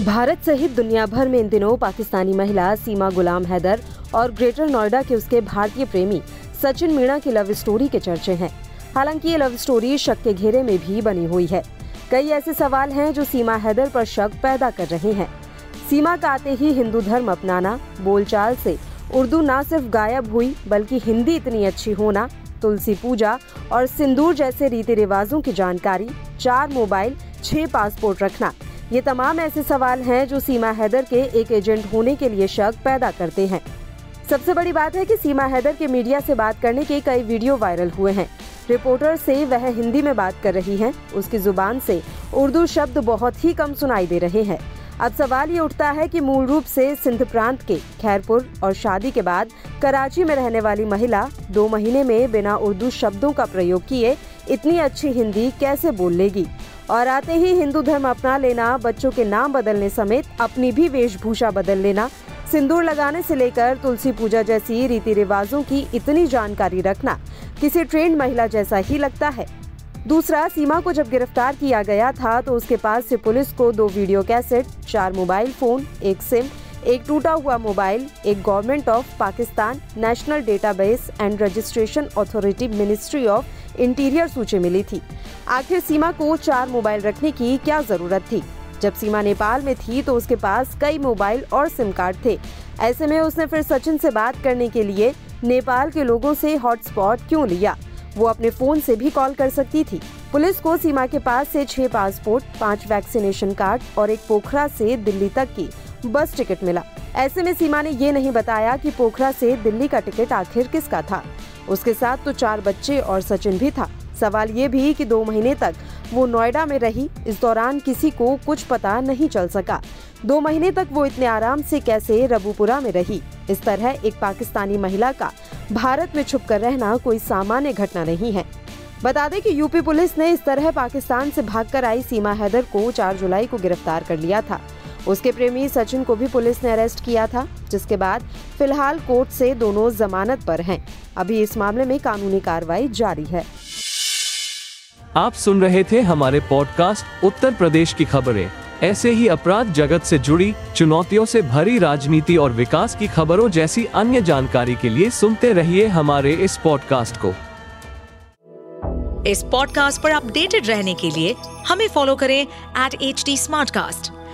भारत सहित दुनिया भर में इन दिनों पाकिस्तानी महिला सीमा गुलाम हैदर और ग्रेटर नोएडा के उसके भारतीय प्रेमी सचिन मीणा की लव स्टोरी के चर्चे हैं। हालाँकि ये लव स्टोरी शक के घेरे में भी बनी हुई है। कई ऐसे सवाल हैं जो सीमा हैदर पर शक पैदा कर रहे हैं। सीमा का आते ही हिंदू धर्म अपनाना, बोलचाल से उर्दू न सिर्फ़ गायब हुई, बल्कि हिंदी इतनी अच्छी होना, तुलसी पूजा और सिंदूर जैसे रीति रिवाजों की जानकारी, चार मोबाइल, छह पासपोर्ट रखना ये तमाम ऐसे सवाल हैं जो सीमा हैदर के एक एजेंट होने के लिए शक पैदा करते हैं। सबसे बड़ी बात है कि सीमा हैदर के मीडिया से बात करने के कई वीडियो वायरल हुए हैं। रिपोर्टर से वह हिंदी में बात कर रही हैं, उसकी ज़ुबान से उर्दू शब्द बहुत ही कम सुनाई दे रहे हैं। अब सवाल ये उठता है कि मूल रूप से सिंध प्रांत के खैरपुर और शादी के बाद कराची में रहने वाली महिला दो महीने में बिना उर्दू शब्दों का प्रयोग किए इतनी अच्छी हिंदी कैसे बोल लेगी? और आते ही हिंदू धर्म अपना लेना, बच्चों के नाम बदलने समेत अपनी भी वेशभूषा बदल लेना। सिंदूर लगाने से लेकर तुलसी पूजा जैसी रीति रिवाजों की इतनी जानकारी रखना किसी ट्रेंड महिला जैसा ही लगता है। दूसरा, सीमा को जब गिरफ़्तार किया गया था तो उसके पास से पुलिस को दो वीडियो कैसेट, चार मोबाइल फ़ोन, एक सिम, एक टूटा हुआ मोबाइल, एक government of Pakistan, national database and registration authority ministry of interior सूची मिली थी। आखिर सीमा को चार मोबाइल रखने की क्या ज़रूरत थी? जब सीमा नेपाल में थी तो उसके पास कई मोबाइल और सिम कार्ड थे। ऐसे में उसने फिर सचिन से बात करने के लिए नेपाल के लोगों से हॉटस्पॉट क्यों लिया? वो अपने फ़ोन से भी कॉल कर सकती थी। पुलिस को सीमा के पास से छह पासपोर्ट, पाँच वैक्सीनेशन कार्ड और एक पोखरा से दिल्ली तक की बस टिकट मिला। ऐसे में सीमा ने ये नहीं बताया कि पोखरा से दिल्ली का टिकट आखिर किसका था। उसके साथ तो चार बच्चे और सचिन भी था। सवाल ये भी कि दो महीने तक वो नोएडा में रही, इस दौरान किसी को कुछ पता नहीं चल सका। दो महीने तक वो इतने आराम से कैसे रबूपुरा में रही? इस तरह एक पाकिस्तानी महिला का भारत में छुप कर रहना कोई सामान्य घटना नहीं है। बता दें कि यूपी पुलिस ने इस तरह पाकिस्तान से भागकर आई सीमा हैदर को 4 जुलाई को गिरफ़्तार कर लिया था। उसके प्रेमी सचिन को भी पुलिस ने अरेस्ट किया था जिसके बाद फ़िलहाल कोर्ट से दोनों जमानत पर हैं। अभी इस मामले में कानूनी कार्रवाई जारी है। आप सुन रहे थे हमारे पॉडकास्ट उत्तर प्रदेश की खबरें। ऐसे ही अपराध जगत से जुड़ी चुनौतियों से भरी राजनीति और विकास की खबरों जैसी अन्य जानकारी के लिए सुनते रहिए हमारे इस पॉडकास्ट को। इस पॉडकास्ट पर अपडेटेड रहने के लिए हमें फॉलो करें एट एच डी